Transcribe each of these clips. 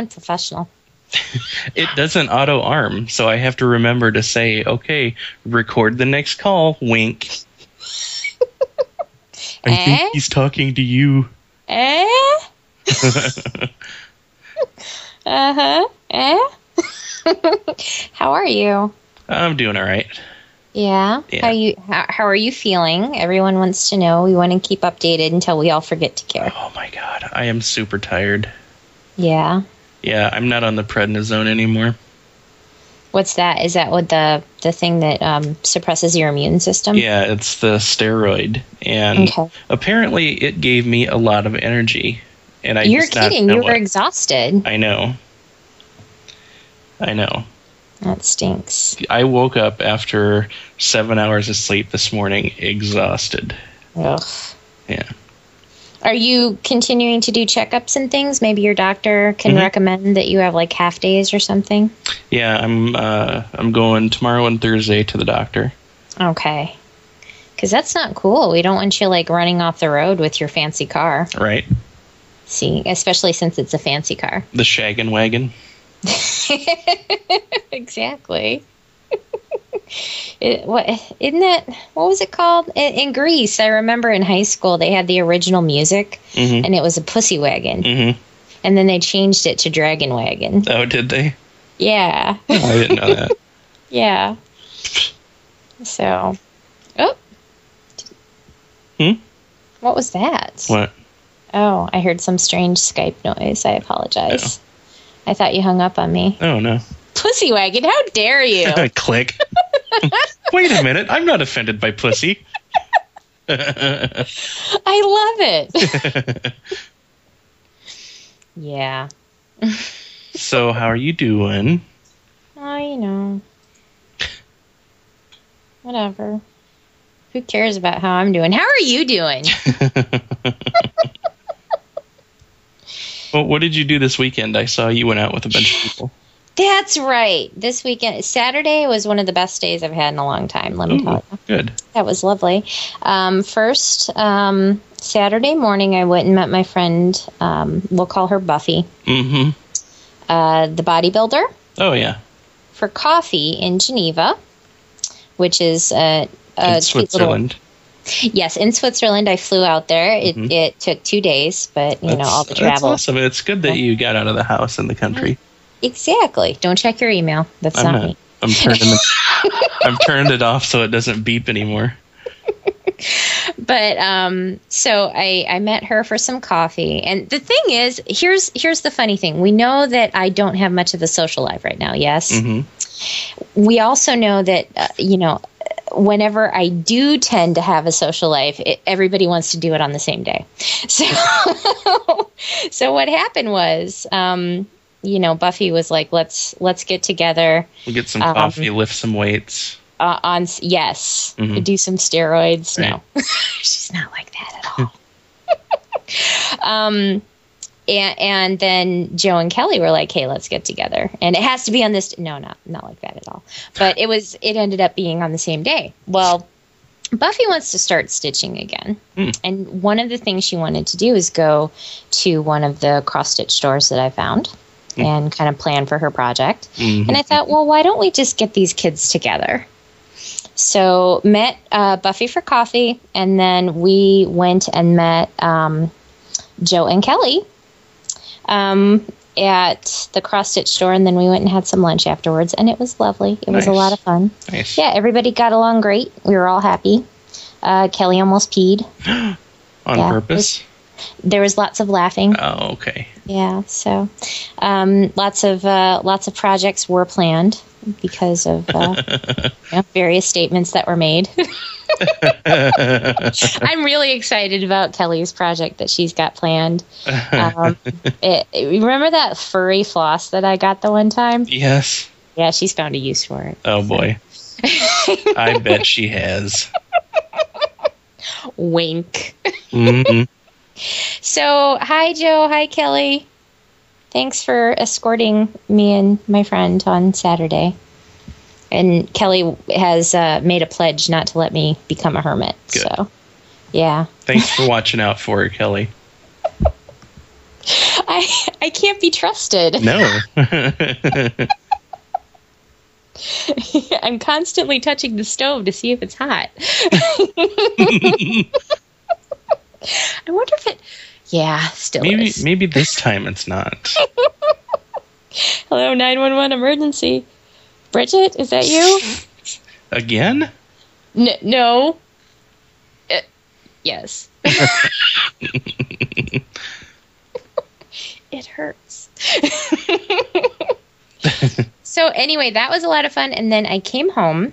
unprofessional. it doesn't auto arm, so I have to remember to say, okay, record the next call. Wink. I Eh? think he's talking to you. Eh? uh huh. Eh? how are you? I'm doing all right. Yeah. Yeah. How you? How, how are you feeling? Everyone wants to know. We want to keep updated until we all forget to care. Oh my god, I am super tired. Yeah. Yeah, I'm not on the prednisone anymore. What's that? Is that what the the thing that um, suppresses your immune system? Yeah, it's the steroid, and Okay. apparently it gave me a lot of energy. And I You're just kidding. You were it. exhausted. I know. I know. That stinks. I woke up after seven hours of sleep this morning, exhausted. Ugh. Yeah. Are you continuing to do checkups and things? Maybe your doctor can Mhm. recommend that you have like half days or something. Yeah, I'm uh, I'm going tomorrow and Thursday to the doctor. Okay. Because that's not cool. We don't want you like running off the road with your fancy car. Right, See, especially since it's a fancy car. the shaggin' wagon. exactly. it, what isn't that? What was it called in, in Grease? I remember in high school they had the original music, Mhm. and it was a pussy wagon, Mhm. and then they changed it to dragon wagon. Oh, did they? Yeah, I didn't know that. yeah. So, oh, Hmm? what was that? What? Oh, I heard some strange Skype noise. I apologize. I thought you hung up on me. Oh no. Pussy wagon, how dare you? Click. Wait a minute. I'm not offended by pussy. I love it. yeah. so, how are you doing? Oh, you know. Whatever. Who cares about how I'm doing? How are you doing? Well, what did you do this weekend? I saw you went out with a bunch of people. That's right. This weekend, Saturday was one of the best days I've had in a long time. Let me tell you. good. That was lovely. Um, first, um, Saturday morning, I went and met my friend. Um, we'll call her Buffy, Mm-hmm. uh, the bodybuilder, Oh yeah. for coffee in Geneva, which is a, a In Switzerland. Little, yes, in Switzerland. I flew out there. It, Mhm. it took two days, but you know all the travel. That's awesome. It's good that you got out of the house in the country. Exactly. Don't check your email. That's I'm not, not. me. I'm turning. The, I've turned it off so it doesn't beep anymore. but um so I I met her for some coffee and the thing is here's here's the funny thing we know that I don't have much of a social life right now yes Mm-hmm. we also know that uh, you know whenever I do tend to have a social life it, everybody wants to do it on the same day so so what happened was um you know Buffy was like let's let's get together We'll get some Um, coffee, lift some weights. uh, on yes Mhm. do some steroids Right. no she's not like that at all um and, and then joe and kelly were like hey let's get together and it has to be on this no not not like that at all but it was it ended up being on the same day well buffy wants to start stitching again Hmm. and one of the things she wanted to do is go to one of the cross stitch stores that i found Hmm. and kind of plan for her project Mhm. and I thought, well, why don't we just get these kids together? So met uh, Buffy for coffee, and then we went and met um, Joe and Kelly um, at the cross stitch store, and then we went and had some lunch afterwards, and it was lovely. It was a lot of fun. Nice. Yeah, everybody got along great. We were all happy. Uh, Kelly almost peed. On yeah, purpose. There was lots of laughing. Oh, okay. Yeah, so um, lots of uh, lots of projects were planned because of uh, you know, various statements that were made. I'm really excited about Kelly's project that she's got planned. Um, it, it- remember that furry floss that I got the one time? yes. Yeah, she's found a use for it. Oh boy. I bet she has. Wink. Mhm. So, hi Joe, hi Kelly. Thanks for escorting me and my friend on Saturday. And Kelly has uh, made a pledge not to let me become a hermit. Good. So, yeah. Thanks for watching out for her, Kelly. I I can't be trusted. No. I'm constantly touching the stove to see if it's hot. I wonder if it. Yeah, still maybe is. maybe this time it's not. Hello, 911 emergency. Bridget, is that you? Again? N- no. Uh, yes. it hurts. so anyway, that was a lot of fun, and then I came home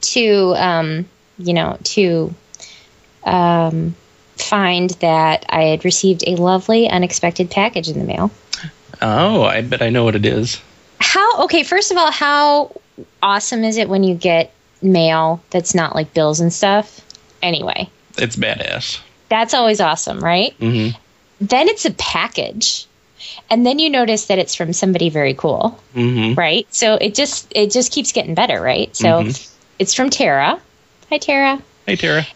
to, um, you know, to um, find that I had received a lovely, unexpected package in the mail. Oh, I bet I know what it is. How? Okay, first of all, how awesome is it when you get mail that's not like bills and stuff? Anyway, It's badass. that's always awesome, right? hmm Then it's a package. And then you notice that it's from somebody very cool, hmm right? So it just it just keeps getting better, right? So Mhm. it's from Tara. Hi Tara. Hey, Tara.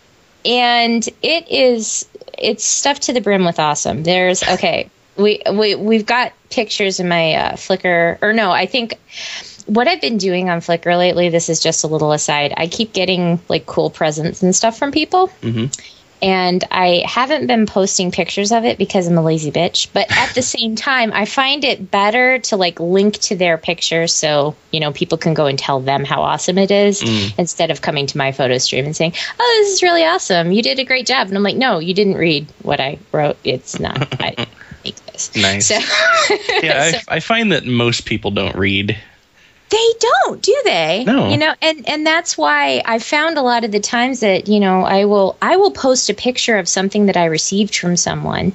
And it is it's stuffed to the brim with awesome. There's okay we, we we've got pictures in my uh, flickr or no i think what i've been doing on flickr lately this is just a little aside. I keep getting like cool presents and stuff from people. Hmm and I haven't been posting pictures of it because I'm a lazy bitch. But at the same time, I find it better to like link to their picture so you know people can go and tell them how awesome it is Mm. instead of coming to my photo stream and saying, "Oh, this is really awesome! You did a great job." And I'm like, "No, you didn't read what I wrote. It's not. I make this." Nice. So, Yeah, so- I, I find that most people don't read. They don't, do they? No. You know, and and that's why I found a lot of the times that you know I will I will post a picture of something that I received from someone,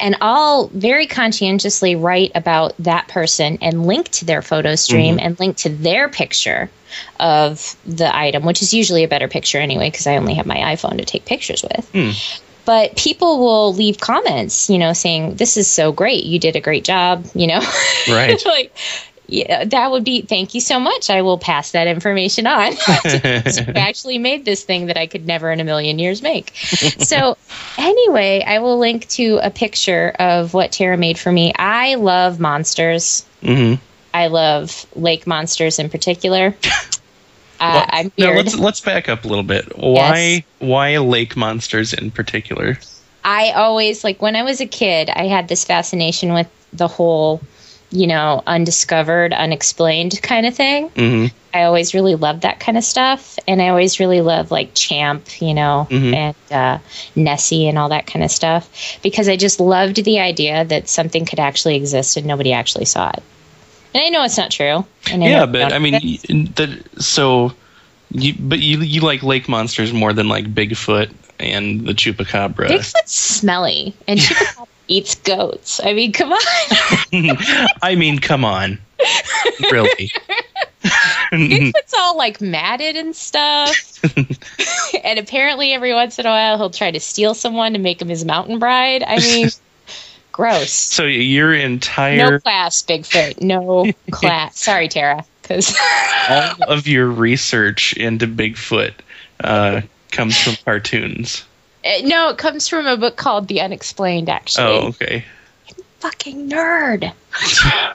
and I'll very conscientiously write about that person and link to their photo stream and link to their picture of the item, which is usually a better picture anyway because I only have my iPhone to take pictures with. Hmm. But people will leave comments, you know, saying, This is so great. You did a great job, you know? Right. like, yeah, that would be thank you so much. I will pass that information on. I actually made this thing that I could never in a million years make. so, anyway, I will link to a picture of what Tara made for me. I love monsters. hmm I love lake monsters in particular. Uh, Well, no, let's let's back up a little bit. Why why lake monsters in particular? I always like when I was a kid, I had this fascination with the whole, you know, undiscovered, unexplained kind of thing. hmm I always really loved that kind of stuff, and I always really loved like Champ, you know, Mhm. and uh, Nessie and all that kind of stuff because I just loved the idea that something could actually exist and nobody actually saw it. And I know it's not true. Yeah, but I mean, the so you but you you like lake monsters more than like Bigfoot and the chupacabra. Bigfoot's smelly, and Chupacabra eats goats. I mean, come on. I mean, come on, really. Bigfoot's all like matted and stuff. and apparently, every once in a while, he'll try to steal someone to make him his mountain bride. I mean, gross. so your entire. No class, Bigfoot. No class. Sorry, Tara. Because all of your research into Bigfoot uh, comes from cartoons. No, it comes from a book called The Unexplained. Actually, Oh, okay. fucking nerd.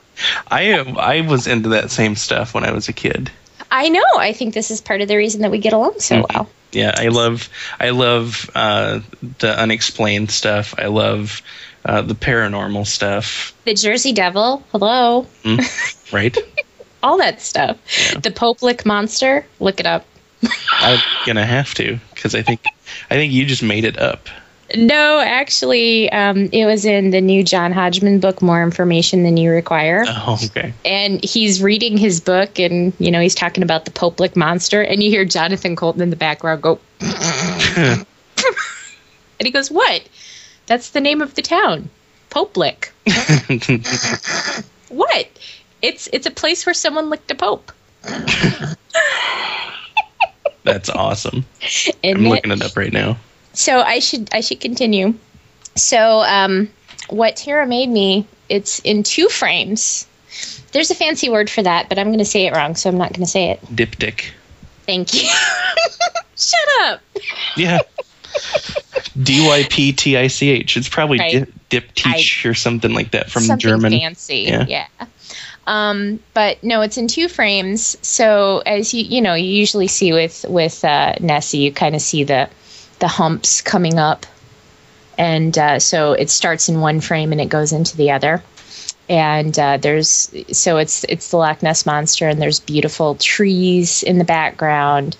I am. I was into that same stuff when I was a kid. I know. I think this is part of the reason that we get along so Mhm. well. Yeah, I love I love uh, the unexplained stuff. I love uh, the paranormal stuff. The Jersey Devil. Hello. Right? All that stuff. Yeah. The Pope Lick Monster. Look it up. I'm gonna have to because I think I think you just made it up. No, actually, um, it was in the new John Hodgman book, More Information Than You Require. Oh, okay. And he's reading his book, and, you know, he's talking about the Pope Lick monster, and you hear Jonathan Coulton in the background go, and he goes, What? That's the name of the town, Pope Lick. What? It's it's a place where someone licked a pope. That's awesome. Isn't I'm looking it up right now. So I should I should continue. So um, what Tara made me, it's in two frames. There's a fancy word for that, but I'm going to say it wrong, so I'm not going to say it. Diptych. Thank you. Shut up. Yeah. D Y P T I C H. It's probably Right. dip, diptych or something like that from something German. fancy. Yeah. Yeah. Um, but no, it's in two frames. So as you you know, you usually see with with uh, Nessie, you kind of see the the humps coming up, and uh, so it starts in one frame and it goes into the other. And uh, there's so it's it's the Loch Ness monster, and there's beautiful trees in the background,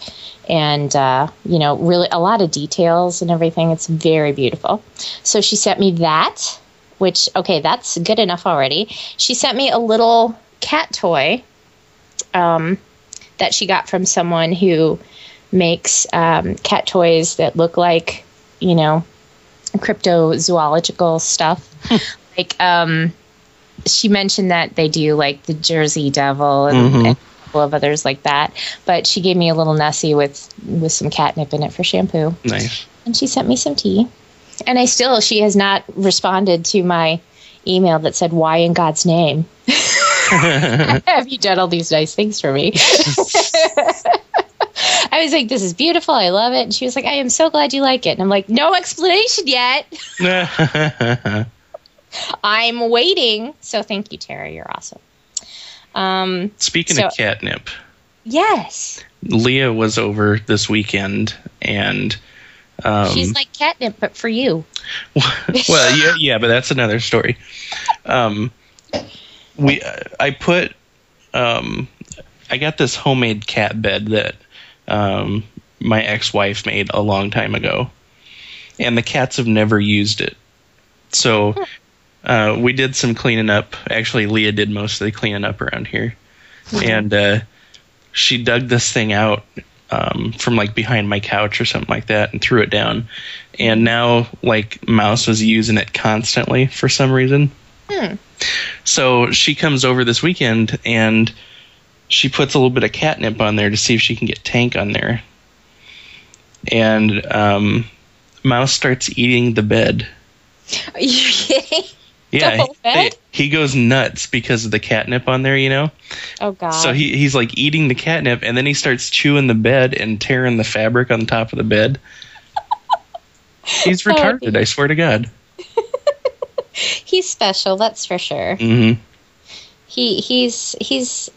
and uh, you know, really a lot of details and everything. It's very beautiful. So she sent me that which okay that's good enough already she sent me a little cat toy um, that she got from someone who makes um, cat toys that look like you know cryptozoological stuff like um, she mentioned that they do like the jersey devil and, Mhm. and a couple of others like that but she gave me a little nessie with with some catnip in it for shampoo Nice. and she sent me some tea. And I still, she has not responded to my email that said, Why in God's name have you done all these nice things for me? I was like, This is beautiful. I love it. And she was like, I am so glad you like it. And I'm like, No explanation yet. I'm waiting. So thank you, Tara. You're awesome. Um, Speaking So- of catnip, yes. Leah was over this weekend and. Um, She's like catnip, but for you. well, yeah, yeah, but that's another story. Um, we, I put, um, I got this homemade cat bed that um, my ex-wife made a long time ago, and the cats have never used it. So uh, we did some cleaning up. Actually, Leah did most of the cleaning up around here, and uh, she dug this thing out um, from like behind my couch or something like that and threw it down. And now, like, Mouse was using it constantly for some reason. Hmm. So she comes over this weekend and she puts a little bit of catnip on there to see if she can get Tank on there. And um, Mouse starts eating the bed. Are you kidding? Yeah, bed? he, goes nuts because of the catnip on there, you know. Oh, God. So he he's like eating the catnip, and then he starts chewing the bed and tearing the fabric on top of the bed. He's retarded. I swear to God. He's special, that's for sure. Mm-hmm. he he's he's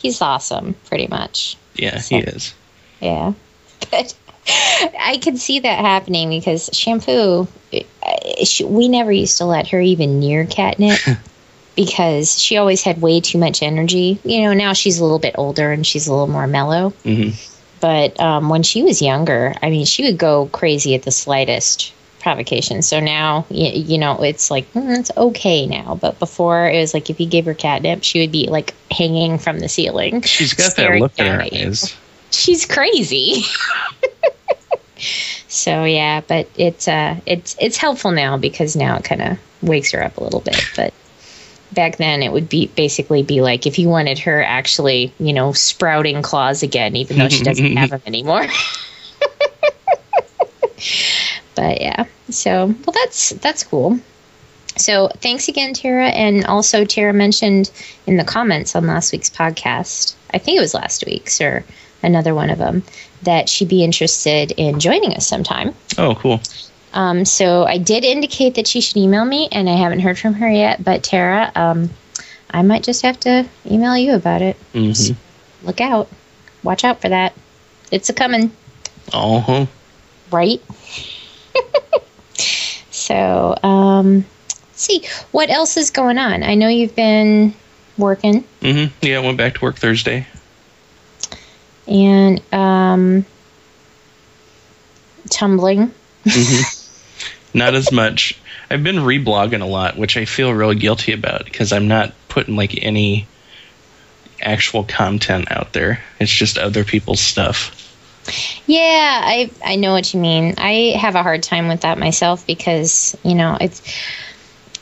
he's awesome pretty much Yeah, he is. yeah but i can see that happening because shampoo uh, she, we never used to let her even near catnip because she always had way too much energy. You know now she's a little bit older and she's a little more mellow. Hmm but um, when she was younger i mean she would go crazy at the slightest provocation. So now you, you know it's like mm, it's okay now. But before it was like if you gave her catnip she would be like hanging from the ceiling. She's got that look in her eyes. she's crazy so yeah but it's uh it's it's helpful now because now it kind of wakes her up a little bit but back then it would be basically be like if you wanted her actually you know sprouting claws again even though she doesn't have them anymore. But yeah so well that's that's cool. So thanks again tara and also tara mentioned in the comments on last week's podcast i think it was last week's or another one of them that she'd be interested in joining us sometime Oh, cool. um, so I did indicate that she should email me, and I haven't heard from her yet. But Tara, um, I might just have to email you about it. hmm Look out, watch out for that. It's a coming, Uh-huh. right? so um, let's see what else is going on. I know you've been working, hmm Yeah, I went back to work Thursday. And um, tumbling. hmm not as much. I've been reblogging a lot, which I feel real guilty about because I'm not putting like any actual content out there. It's just other people's stuff. Yeah, I I know what you mean. I have a hard time with that myself because you know it's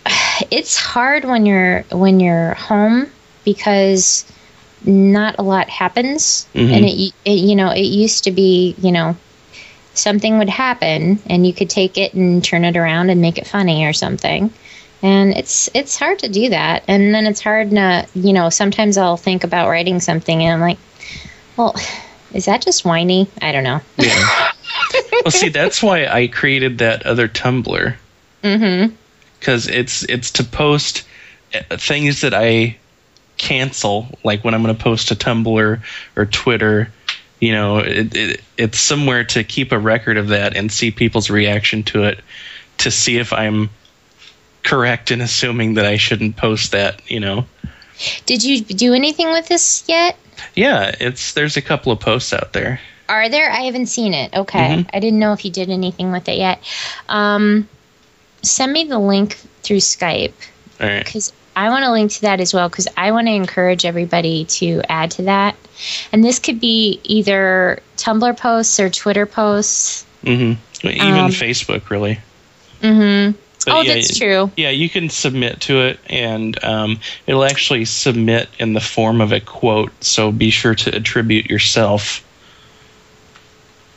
it's hard when you're when you're home because not a lot happens, Mhm. and it, it you know it used to be you know something would happen and you could take it and turn it around and make it funny or something. And it's it's hard to do that. And then it's hard to you know sometimes I'll think about writing something and I'm like, well, is that just whiny? I don't know. Yeah. well, see, that's why I created that other Tumblr mm-hmm. because it's it's to post uh, things that I cancel, like when I'm going to post to Tumblr or Twitter. You know, it, it, it's somewhere to keep a record of that and see people's reaction to it to see if I'm correct in assuming that I shouldn't post that. You know. Did you do anything with this yet? Yeah, it's there's a couple of posts out there. Are there? I haven't seen it. Okay. Mhm. I didn't know if you did anything with it yet. Um, send me the link through Skype All right. because I want to link to that as well because I want to encourage everybody to add to that. And this could be either Tumblr posts or Twitter posts. hmm Even Um, Facebook, really. Mm-hmm. But Oh, yeah, that's true. Yeah, you can submit to it, and um, it'll actually submit in the form of a quote. So be sure to attribute yourself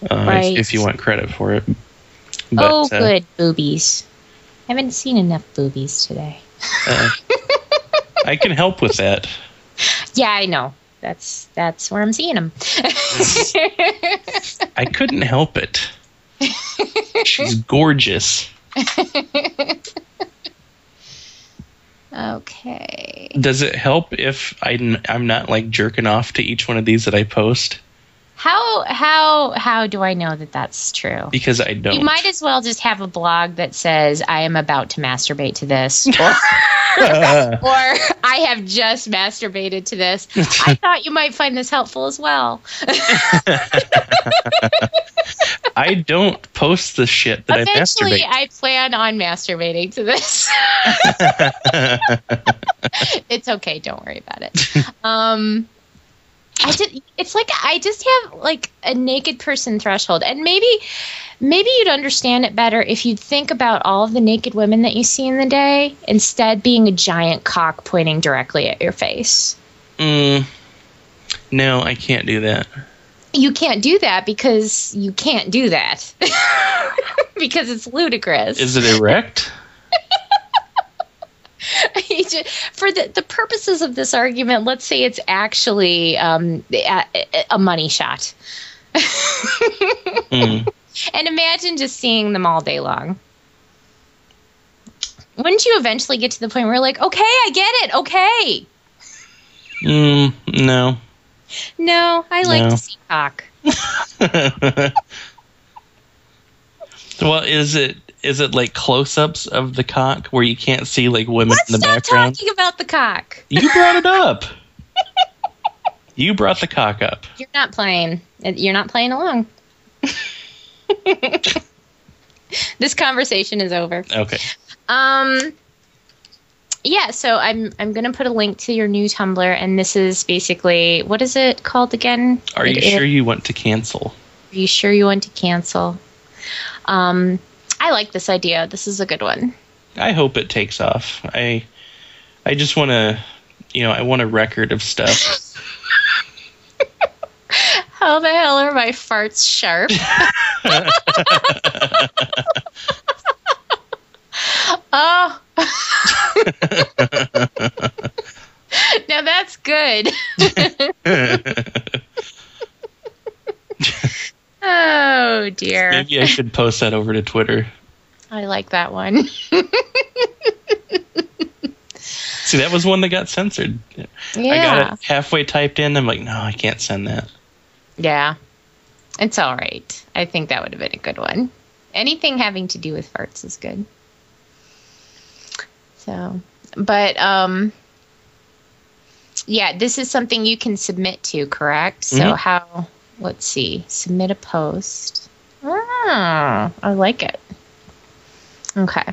uh, if- Right. if, you want credit for it. oh, uh, good boobies. I haven't seen enough boobies today. uh, I can help with that. Yeah, I know. That's that's where I'm seeing them. I couldn't help it. She's gorgeous. okay. Does it help if I, I'm not like jerking off to each one of these that I post? How how how do I know that that's true? Because I don't. You might as well just have a blog that says I am about to masturbate to this or, or I have just masturbated to this. I thought you might find this helpful as well. I don't post the shit that Eventually I masturbate. I plan on masturbating to this. it's okay, don't worry about it. Um I just it's like I just have like a naked person threshold and maybe maybe you'd understand it better if you'd think about all of the naked women that you see in the day instead being a giant cock pointing directly at your face. mm, no, I can't do that. You can't do that because you can't do that. because it's ludicrous. Is it erect? You ju- for the, the purposes of this argument, let's say it's actually um, a, a money shot. Mm. And imagine just seeing them all day long. Wouldn't you eventually get to the point where you're like, okay, I get it, okay. Mm, no. No, I like No. to see cock. well, is it is it like close-ups of the cock where you can't see like women Let's in the stop background? talking about the cock. You brought it up. you brought the cock up. You're not playing. You're not playing along. this conversation is over. Okay. Um yeah, so I'm I'm gonna put a link to your new Tumblr and this is basically what is it called again? Are you It- sure you want to cancel? Are you sure you want to cancel? Um I like this idea. This is a good one. I hope it takes off. I I just want to, you know, I want a record of stuff. How the hell are my farts sharp? oh. now that's good. oh dear. Maybe I should post that over to Twitter. I like that one. See, that was one that got censored. Yeah. I got it halfway typed in. I'm like, no, I can't send that. Yeah. It's all right. I think that would have been a good one. Anything having to do with farts is good. So, but um yeah, this is something you can submit to, correct? So Mhm. how let's see. Submit a post. Ah, I like it. Okay.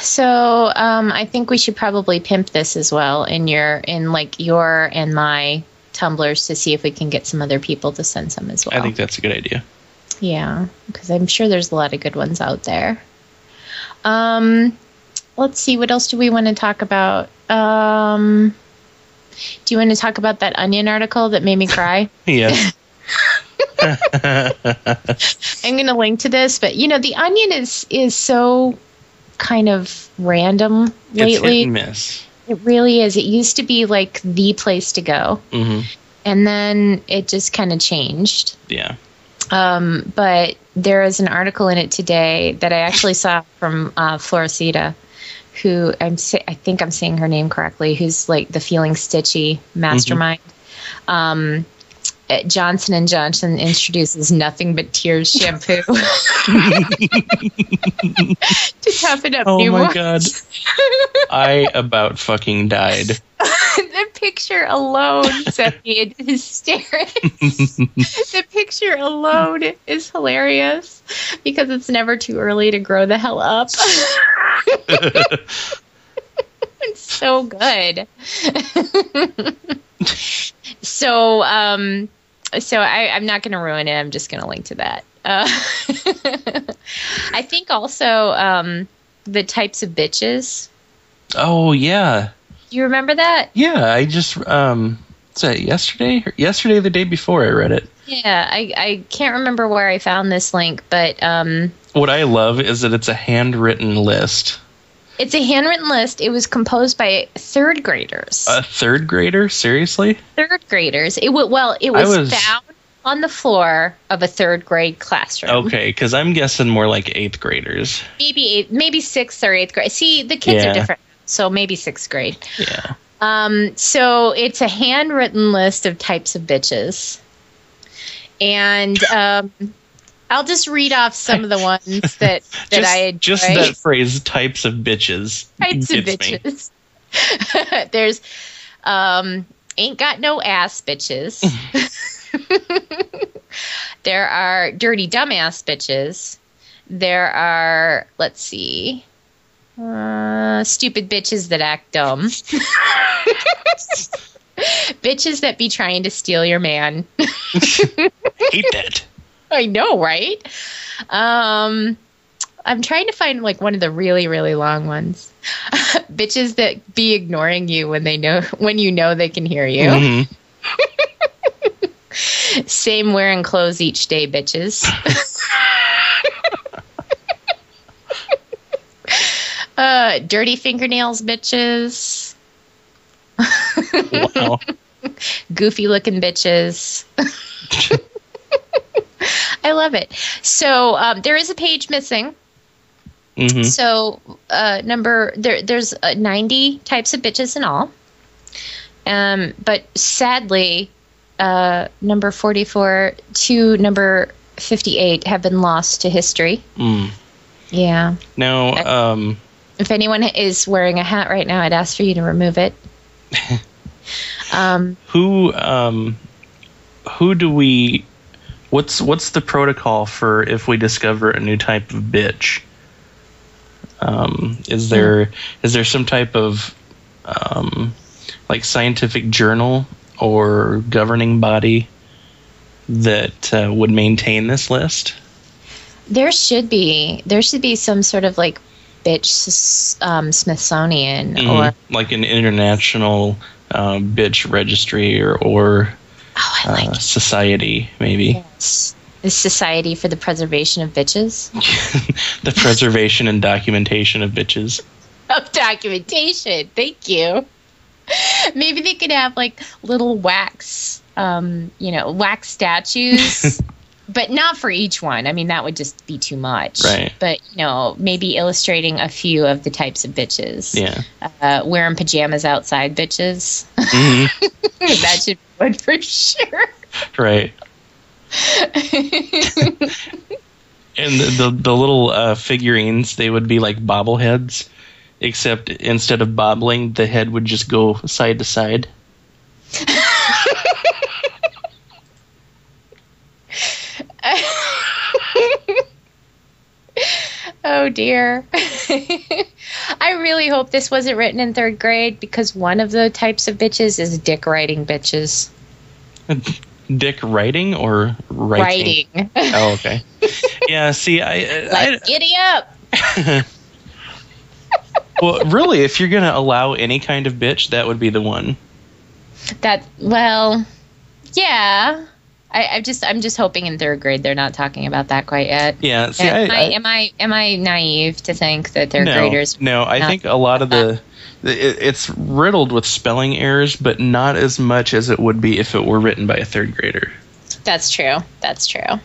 So um, I think we should probably pimp this as well in your in like your and my Tumblrs to see if we can get some other people to send some as well. I think that's a good idea. yeah, because I'm sure there's a lot of good ones out there. Um, let's see, what else do we want to talk about? Um, do you want to talk about that Onion article that made me cry? Yes. I'm going to link to this, but you know, the Onion is is so kind of random lately. miss. It really is. It used to be like the place to go. hmm and then it just kind of changed. Yeah. Um, but there is an article in it today that I actually saw from uh, Floresita, who I'm I think I'm saying her name correctly, who's like the feeling stitchy mastermind. Um, uh, Johnson and Johnson introduces nothing but tears shampoo to toughen up Oh new my ones. god. I about fucking died. the picture alone sent me into hysterics. the picture alone is hilarious because it's never too early to grow the hell up. it's so good. so, um, so I, I'm not going to ruin it. I'm just going to link to that. Uh, I think also um, the types of bitches. oh yeah. You remember that? Yeah, I just um was that yesterday? Yesterday the day before I read it. Yeah, I, I can't remember where I found this link, but um, What I love is that it's a handwritten list. It's a handwritten list. It was composed by third graders. A third grader? Seriously? third graders. It w- well, it was, was- found on the floor of a third grade classroom. Okay, because I'm guessing more like eighth graders. Maybe eighth, maybe sixth or eighth grade. See, the kids Yeah. are different, so maybe sixth grade. Yeah. Um, so it's a handwritten list of types of bitches, and um, I'll just read off some of the ones that that just, I enjoy. just that phrase, types of bitches. types of bitches. There's um ain't got no ass bitches. there are dirty dumbass bitches. There are let's see. Uh, stupid bitches that act dumb. bitches that be trying to steal your man. Hate that. I know, right? Um, I'm trying to find like one of the really, really long ones. Bitches that be ignoring you when they know when you know they can hear you. Mhm. Same wearing clothes each day, bitches. uh, dirty fingernails, bitches. Wow. Goofy looking bitches. I love it. So um, there is a page missing. hmm So uh, number there, there's uh, 90 types of bitches in all. Um, but sadly, uh, number 44 to number 58 have been lost to history. Mm. Yeah. Now, um, If anyone is wearing a hat right now, I'd ask for you to remove it. um, who um, who do we? What's what's the protocol for if we discover a new type of bitch? Um, is there is there some type of um, like scientific journal or governing body that uh, would maintain this list? there should be there should be some sort of like bitch um, Smithsonian or Mhm. like an international uh, bitch registry or or oh I like uh, society maybe Yes. The Society for the Preservation of Bitches. the preservation and documentation of bitches. Of documentation. Thank you. Maybe they could have like little wax, um, you know, wax statues, but not for each one. I mean, that would just be too much. Right. But, you know, maybe illustrating a few of the types of bitches. Yeah. Uh, wearing pajamas outside bitches. Mhm. that should be one for sure. Right. And the, the, the little uh, figurines, they would be like bobbleheads, except instead of bobbling, the head would just go side to side. oh dear. I really hope this wasn't written in third grade because one of the types of bitches is dick writing bitches. Uh, dick writing or writing? Riding. Oh, okay. yeah, see, I, like, giddy up. Well, really, if you're gonna allow any kind of bitch, that would be the one. That, well, yeah. I, I just I'm just hoping in third grade they're not talking about that quite yet. Yeah. See, am, I, I, am I am I naive to think that third no, graders? No, I think a lot of the it, it's riddled with spelling errors, but not as much as it would be if it were written by a third grader. That's true. That's true.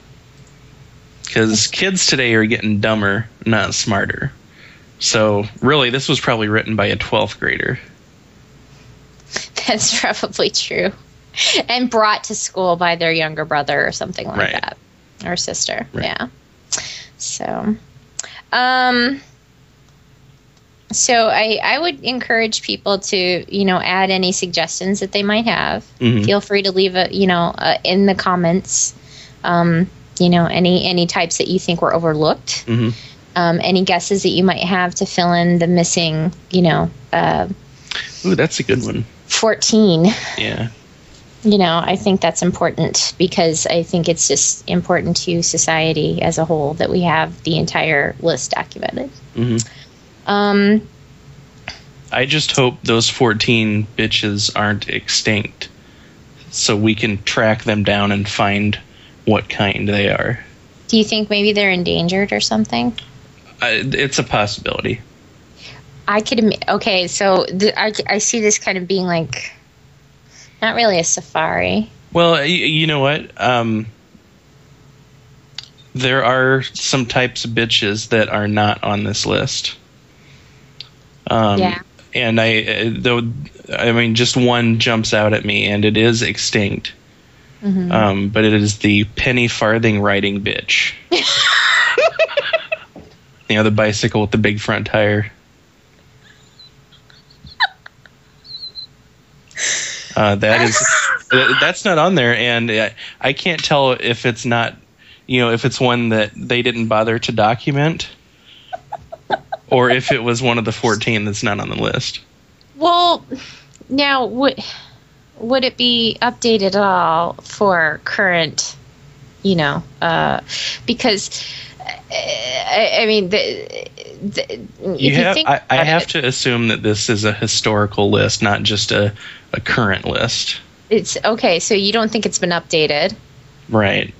Because kids today are getting dumber, not smarter. So really, this was probably written by a twelfth grader. That's probably true. And brought to school by their younger brother or something like Right. that. Or sister. Right. Yeah. So um so I, I would encourage people to you know add any suggestions that they might have Mhm. feel free to leave a you know uh, in the comments um, you know any any types that you think were overlooked hmm um, any guesses that you might have to fill in the missing you know uh, Ooh, that's a good one. 14 Yeah. You know i think that's important because i think it's just important to society as a whole that we have the entire list documented hmm um, I just hope those 14 bitches aren't extinct so we can track them down and find what kind they are. do you think maybe they're endangered or something I, it's a possibility. I could okay, so the, I, I see this kind of being like not really a safari. Well, y- you know what? Um, there are some types of bitches that are not on this list. Um, Yeah. And I, uh, though, I mean, just one jumps out at me, and it is extinct. Mhm. Um, but it is the penny farthing riding bitch. you know, the bicycle with the big front tire. Uh, that is, that's not on there, and I, I can't tell if it's not, you know, if it's one that they didn't bother to document, or if it was one of the fourteen that's not on the list. Well, now would would it be updated at all for current? You know, uh, because uh, I, I mean, the, the, if You have, think I, I have it, to assume that this is a historical list, not just a, a current list. It's okay. So you don't think it's been updated? Right.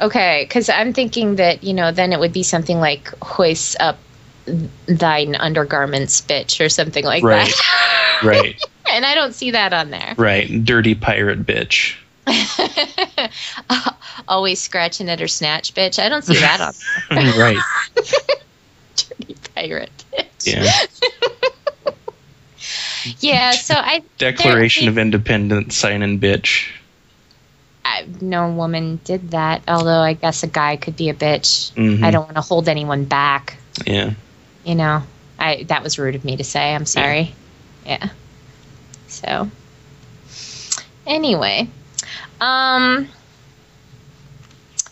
Okay, because I'm thinking that you know then it would be something like hoist up thine undergarments, bitch, or something like Right. that. Right. and I don't see that on there. right. Dirty pirate bitch. Always scratching at her snatch, bitch. I don't see that on there. right. Dirty pirate. Bitch. Yeah. Yeah. So I Declaration of Independence signing bitch. I, no woman did that. Although I guess a guy could be a bitch. Mhm. I don't want to hold anyone back. Yeah. You know, I that was rude of me to say. I'm sorry. Yeah. So anyway, um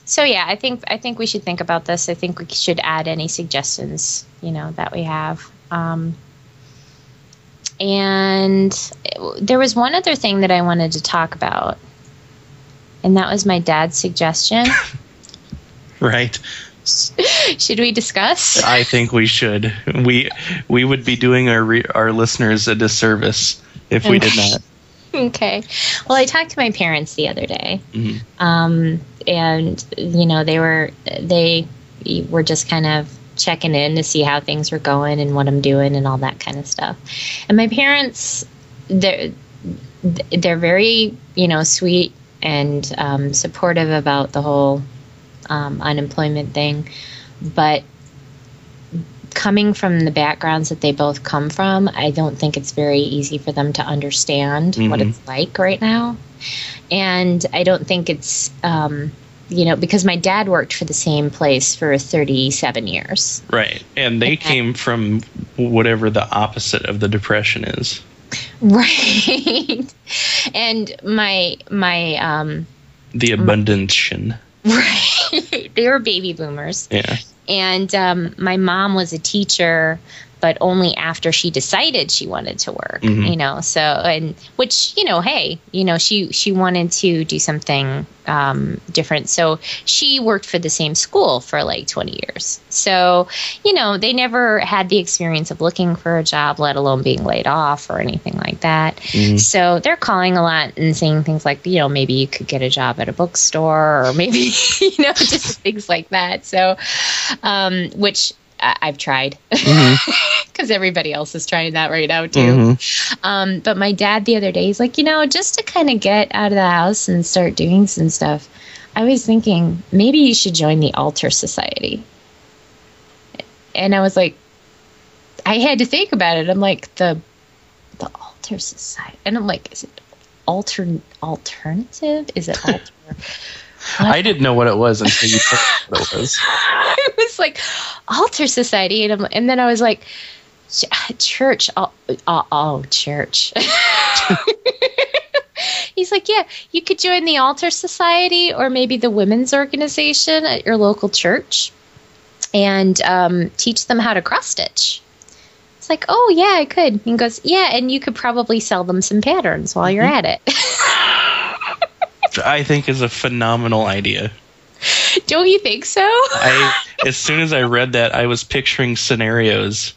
so yeah, I think I think we should think about this. I think we should add any suggestions, you know, that we have. Um and there was one other thing that I wanted to talk about. And that was my dad's suggestion. Right. should we discuss? I think we should. We we would be doing our re- our listeners a disservice if we did not. okay. Well, I talked to my parents the other day, Mhm. um, and you know they were they were just kind of checking in to see how things were going and what I'm doing and all that kind of stuff. And my parents, they're they're very you know sweet and um, supportive about the whole um, unemployment thing, but coming from the backgrounds that they both come from, I don't think it's very easy for them to understand what Mhm. it's like right now. And I don't think it's, um, you know, because my dad worked for the same place for 37 years. Right. And they came from whatever the opposite of the depression is. Right. and my, my, um, The abundance. right. they were baby boomers. Yeah. And um, my mom was a teacher, but only after she decided she wanted to work. Mhm. You know, so and which you know, hey, you know, she she wanted to do something um, different. So she worked for the same school for like 20 years. So you know, they never had the experience of looking for a job, let alone being laid off or anything like that. Mhm. So they're calling a lot and saying things like, you know, maybe you could get a job at a bookstore or maybe, you know, just things like that. So, um, which I- I've tried because everybody else is trying that right now too. Mhm. Um, but my dad the other day, he's like, you know, just to kind of get out of the house and start doing some stuff, I was thinking maybe you should join the Altar Society. And I was like, I had to think about it. I'm like, the the Altar Society, and I'm like, is it alter alternative? Is it alter? I didn't know what it was until you told me what it was. I was like, Altar Society, and, and then I was like, ch- church, oh, oh, oh church. He's like, yeah, you could join the Altar Society or maybe the women's organization at your local church and um, teach them how to cross stitch. It's like, oh, yeah, I could. He goes, yeah, and you could probably sell them some patterns while you're at it. I think is a phenomenal idea. Don't you think so? I as soon as I read that, I was picturing scenarios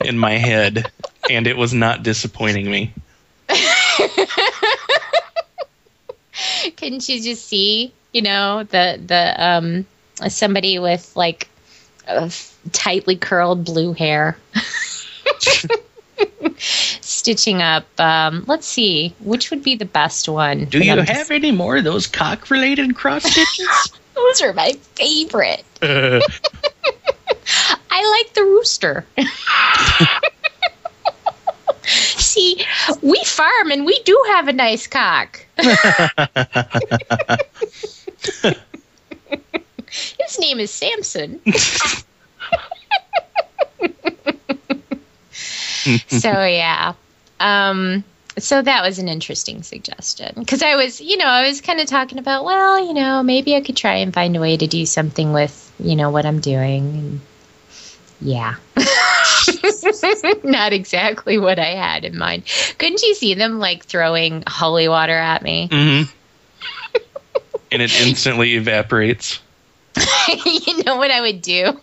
in my head, and it was not disappointing me. Couldn't you just see, you know, the the um somebody with like uh, tightly curled blue hair stitching up um let's see which would be the best one Do you have any more of those cock-related cross stitches? Those are my favorite. I like the rooster. See, we farm and we do have a nice cock. His name is Samson. so yeah. Um so that was an interesting suggestion because I was, you know, I was kind of talking about, well, you know, maybe I could try and find a way to do something with, you know, what I'm doing. And yeah. Not exactly what I had in mind. Couldn't you see them like throwing holy water at me? hmm and it instantly evaporates. you know what I would do?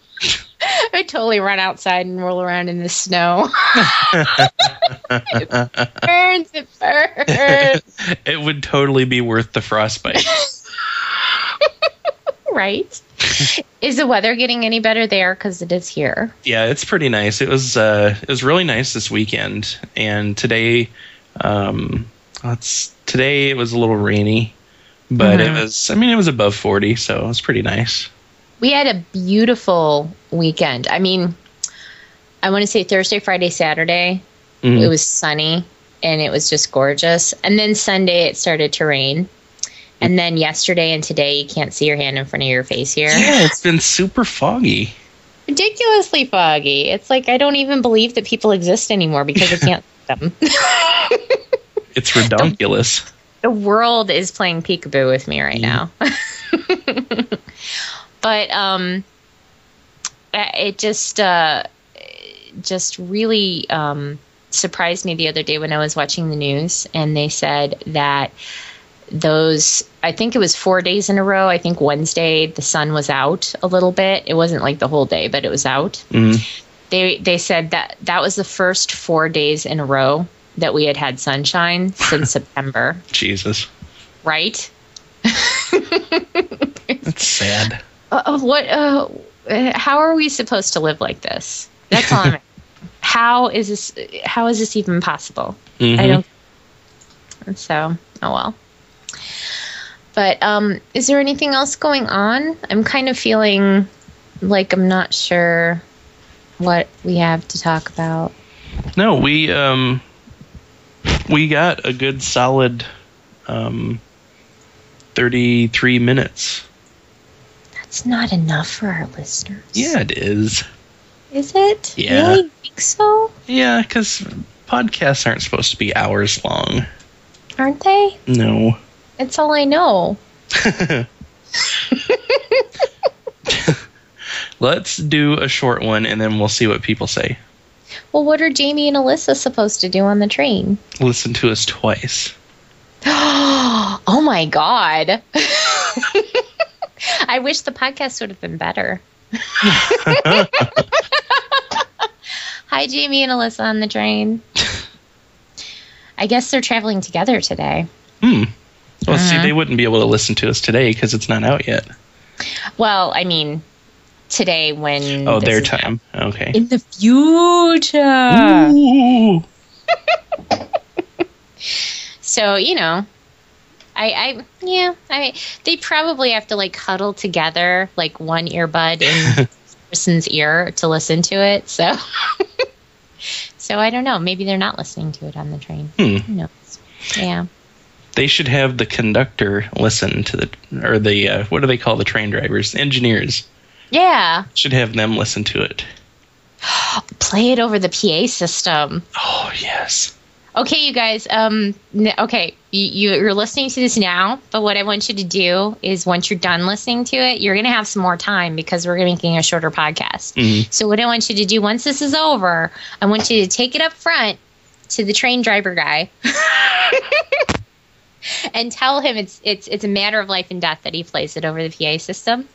I totally run outside and roll around in the snow. it burns, it burns. It would totally be worth the frostbite. right. Is the weather getting any better there? Because it is here. yeah, it's pretty nice. It was uh, it was really nice this weekend, and today, um, it's today it was a little rainy, but it Mhm. was. I mean, it was above forty, so it was pretty nice. We had a beautiful weekend. I mean, I want to say Thursday, Friday, Saturday. Mhm. It was sunny and it was just gorgeous. And then Sunday it started to rain. And then yesterday and today you can't see your hand in front of your face here. yeah, it's been super foggy. Ridiculously foggy. It's like I don't even believe that people exist anymore because I can't see them. It's redonkulous. the world is playing peekaboo with me right Yeah. now. but um, uh, it just uh, just really um, surprised me the other day when I was watching the news and they said that those I think it was four days in a row. I think Wednesday the sun was out a little bit. It wasn't like the whole day, but it was out. Mhm. They they said that that was the first four days in a row that we had had sunshine since September Jesus, right? that's sad. Uh, what? Uh, how are we supposed to live like this? That's all I'm. how is this? How is this even possible? I Mhm. don't. And so, oh well. But um, is there anything else going on? I'm kind of feeling like I'm not sure what we have to talk about. No, we um we got a good solid um 33 minutes. That's not enough for our listeners. Yeah, it is. Is it? Yeah. Really? Think so? Yeah, cuz podcasts aren't supposed to be hours long. Aren't they? No. That's all I know. Let's do a short one and then we'll see what people say. Well, what are Jamie and Alyssa supposed to do on the train? Listen to us twice. oh my god. I wish the podcast would have been better. Hi, Jamie and Alyssa on the train. I guess they're traveling together today. Hmm. Well, see, Uh-huh. they wouldn't be able to listen to us today because it's not out yet. Well, I mean, today when. Oh, their time. Okay. In the future. So, you know, I, I, yeah, I, mean, they probably have to like huddle together, like one earbud in person's ear to listen to it. So, so I don't know. Maybe they're not listening to it on the train. Hmm. Who knows? Yeah. They should have the conductor listen to the, or the, uh, what do they call the train drivers? Engineers. Yeah. Should have them listen to it. Play it over the PA system. Oh, yes. Okay, you guys. Um. Okay, you, you're listening to this now, but what I want you to do is once you're done listening to it, you're gonna have some more time because we're making a shorter podcast. Mhm. So what I want you to do once this is over, I want you to take it up front to the train driver guy. and tell him it's it's it's a matter of life and death that he plays it over the PA system.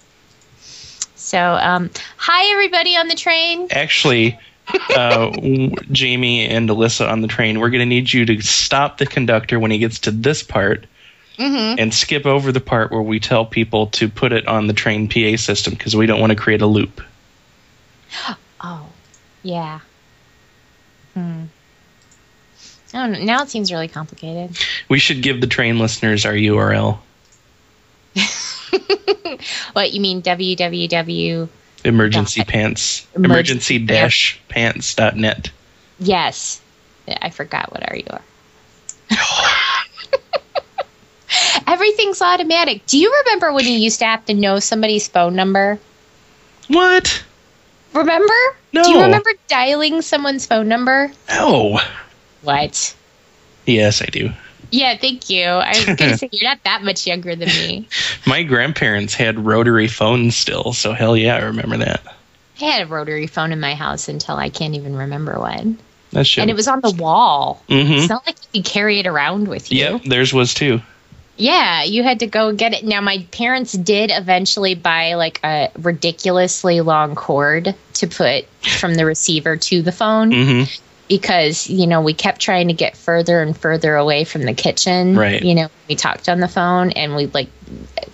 So, um, hi everybody on the train. Actually, uh, Jamie and Alyssa on the train, we're going to need you to stop the conductor when he gets to this part Mm-hmm. and skip over the part where we tell people to put it on the train PA system because we don't want to create a loop. Oh, yeah. Hmm. I don't know. Now it seems really complicated. We should give the train listeners our URL What you mean? www. Emergency pants Emergency dash pants.net. Yes, I forgot what are you are. Everything's automatic. Do you remember when you used to have to know somebody's phone number? What? Remember? No. Do you remember dialing someone's phone number? No. What? Yes, I do. Yeah, thank you. I was gonna say you're not that much younger than me. My grandparents had rotary phones still, so hell yeah, I remember that. I had a rotary phone in my house until I can't even remember when. That's shit. And it was on the wall. Mm-hmm. It's not like you could carry it around with you. Yep, theirs was too. Yeah, you had to go get it. Now, my parents did eventually buy like a ridiculously long cord to put from the receiver to the phone hmm because, you know, we kept trying to get further and further away from the kitchen. Right. You know, we talked on the phone and we like,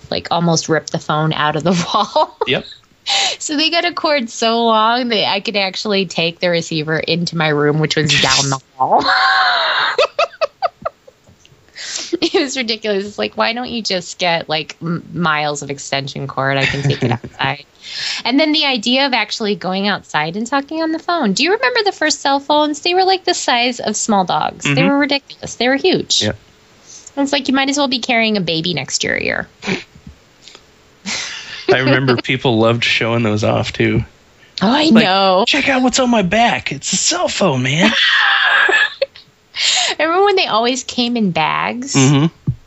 like almost ripped the phone out of the wall. Yep. So they got a cord so long that I could actually take the receiver into my room, which was down the hall. it was ridiculous. It's like, why don't you just get like m- miles of extension cord? I can take it outside. And then the idea of actually going outside and talking on the phone. Do you remember the first cell phones? They were like the size of small dogs. They Mhm. were ridiculous. They were huge. Yep. It's like you might as well be carrying a baby next to your ear. I remember people loved showing those off too. Oh, I Like- know. Check out what's on my back. It's a cell phone, man. I remember when they always came in bags.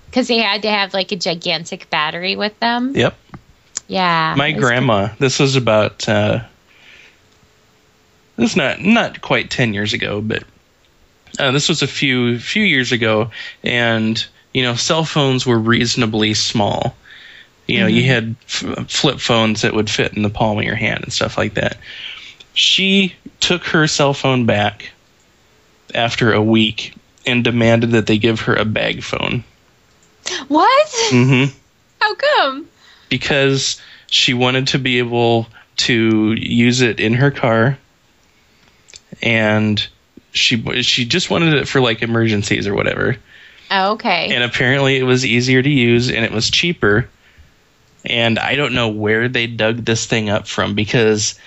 because they had to have like a gigantic battery with them. Yep. Yeah. My grandma. This was about. Uh, this is not not quite ten years ago, but uh, this was a few few years ago, and you know, cell phones were reasonably small. You know, you Mhm. had f- flip phones that would fit in the palm of your hand and stuff like that. She took her cell phone back after a week and demanded that they give her a bag phone. What? hmm How come? because she wanted to be able to use it in her car and she she just wanted it for like emergencies or whatever Oh, okay. and apparently it was easier to use and it was cheaper and I don't know where they dug this thing up from because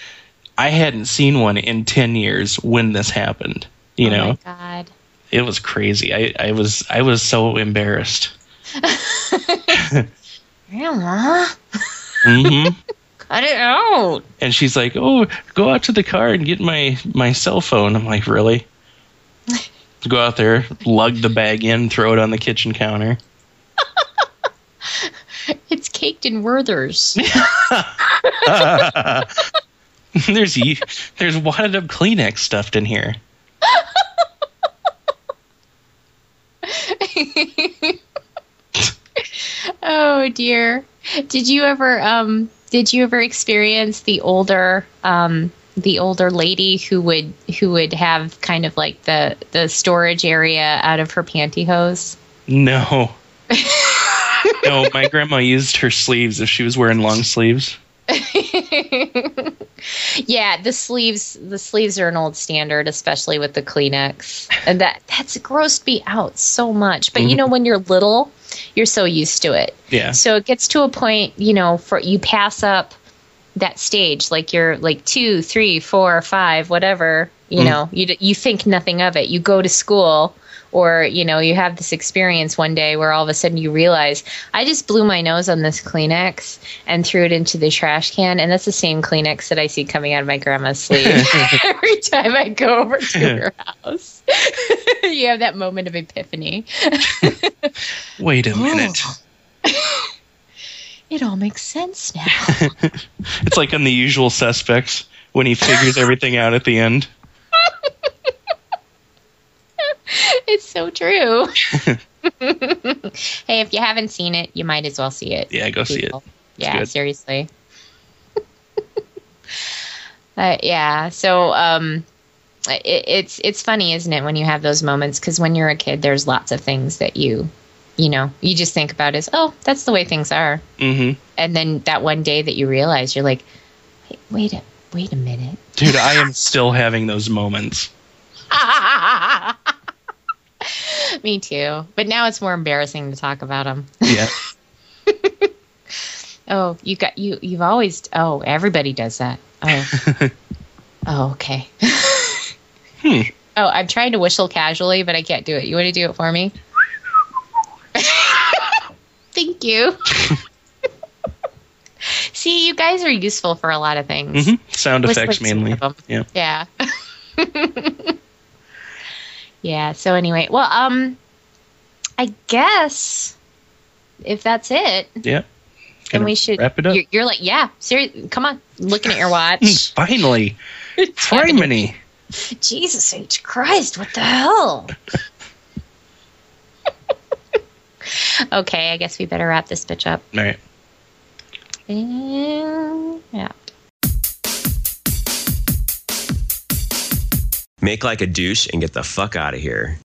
I hadn't seen one in 10 years when this happened you oh know my god. it was crazy I, I was I was so embarrassed Grandma, hmm cut it out. and she's like, "Oh, go out to the car and get my my cell phone." I'm like, "Really?" go out there, lug the bag in, throw it on the kitchen counter. It's caked in Werther's. there's there's wadded up Kleenex stuffed in here. oh dear. Did you ever um did you ever experience the older um the older lady who would who would have kind of like the the storage area out of her pantyhose? No. no, my grandma used her sleeves if she was wearing long sleeves. yeah, the sleeves the sleeves are an old standard, especially with the Kleenex. And that that's grossed me out so much. But you know, mm-hmm. when you're little, you're so used to it. Yeah. So it gets to a point, you know, for you pass up that stage, like you're like two, three, four, five, whatever. You mm-hmm. know, you you think nothing of it. You go to school, or you know, you have this experience one day where all of a sudden you realize I just blew my nose on this Kleenex and threw it into the trash can, and that's the same Kleenex that I see coming out of my grandma's sleeve every time I go over to her house. you have that moment of epiphany. Wait a minute. It all makes sense now. It's like on the usual suspects when he figures everything out at the end. it's so true. hey, if you haven't seen it, you might as well see it. Yeah, go see it. people. Yeah, good. seriously. uh, yeah, so um, it, it's it's funny, isn't it, when you have those moments? Because when you're a kid, there's lots of things that you, you know, you just think about as, oh, that's the way things are. hmm And then that one day that you realize, you're like, wait, wait a wait a minute. Dude, I am still having those moments. Me too. But now it's more embarrassing to talk about them. Yeah. Oh, you got you. You've always. Oh, everybody does that. Oh. oh, okay. Hmm. Oh, I'm trying to whistle casually, but I can't do it. You want to do it for me? Thank you. See, you guys are useful for a lot of things. hmm Sound effects mainly. one of 'em. Yeah. Yeah. Yeah. So anyway, well, um, I guess if that's it, Yeah. then we should wrap it up. You're, you're like, yeah, seriously. Come on, looking at your watch. Finally. Criminy. Jesus H Christ, what the hell? okay, I guess we better wrap this bitch up. All right. And, yeah. Make like a douche and get the fuck out of here.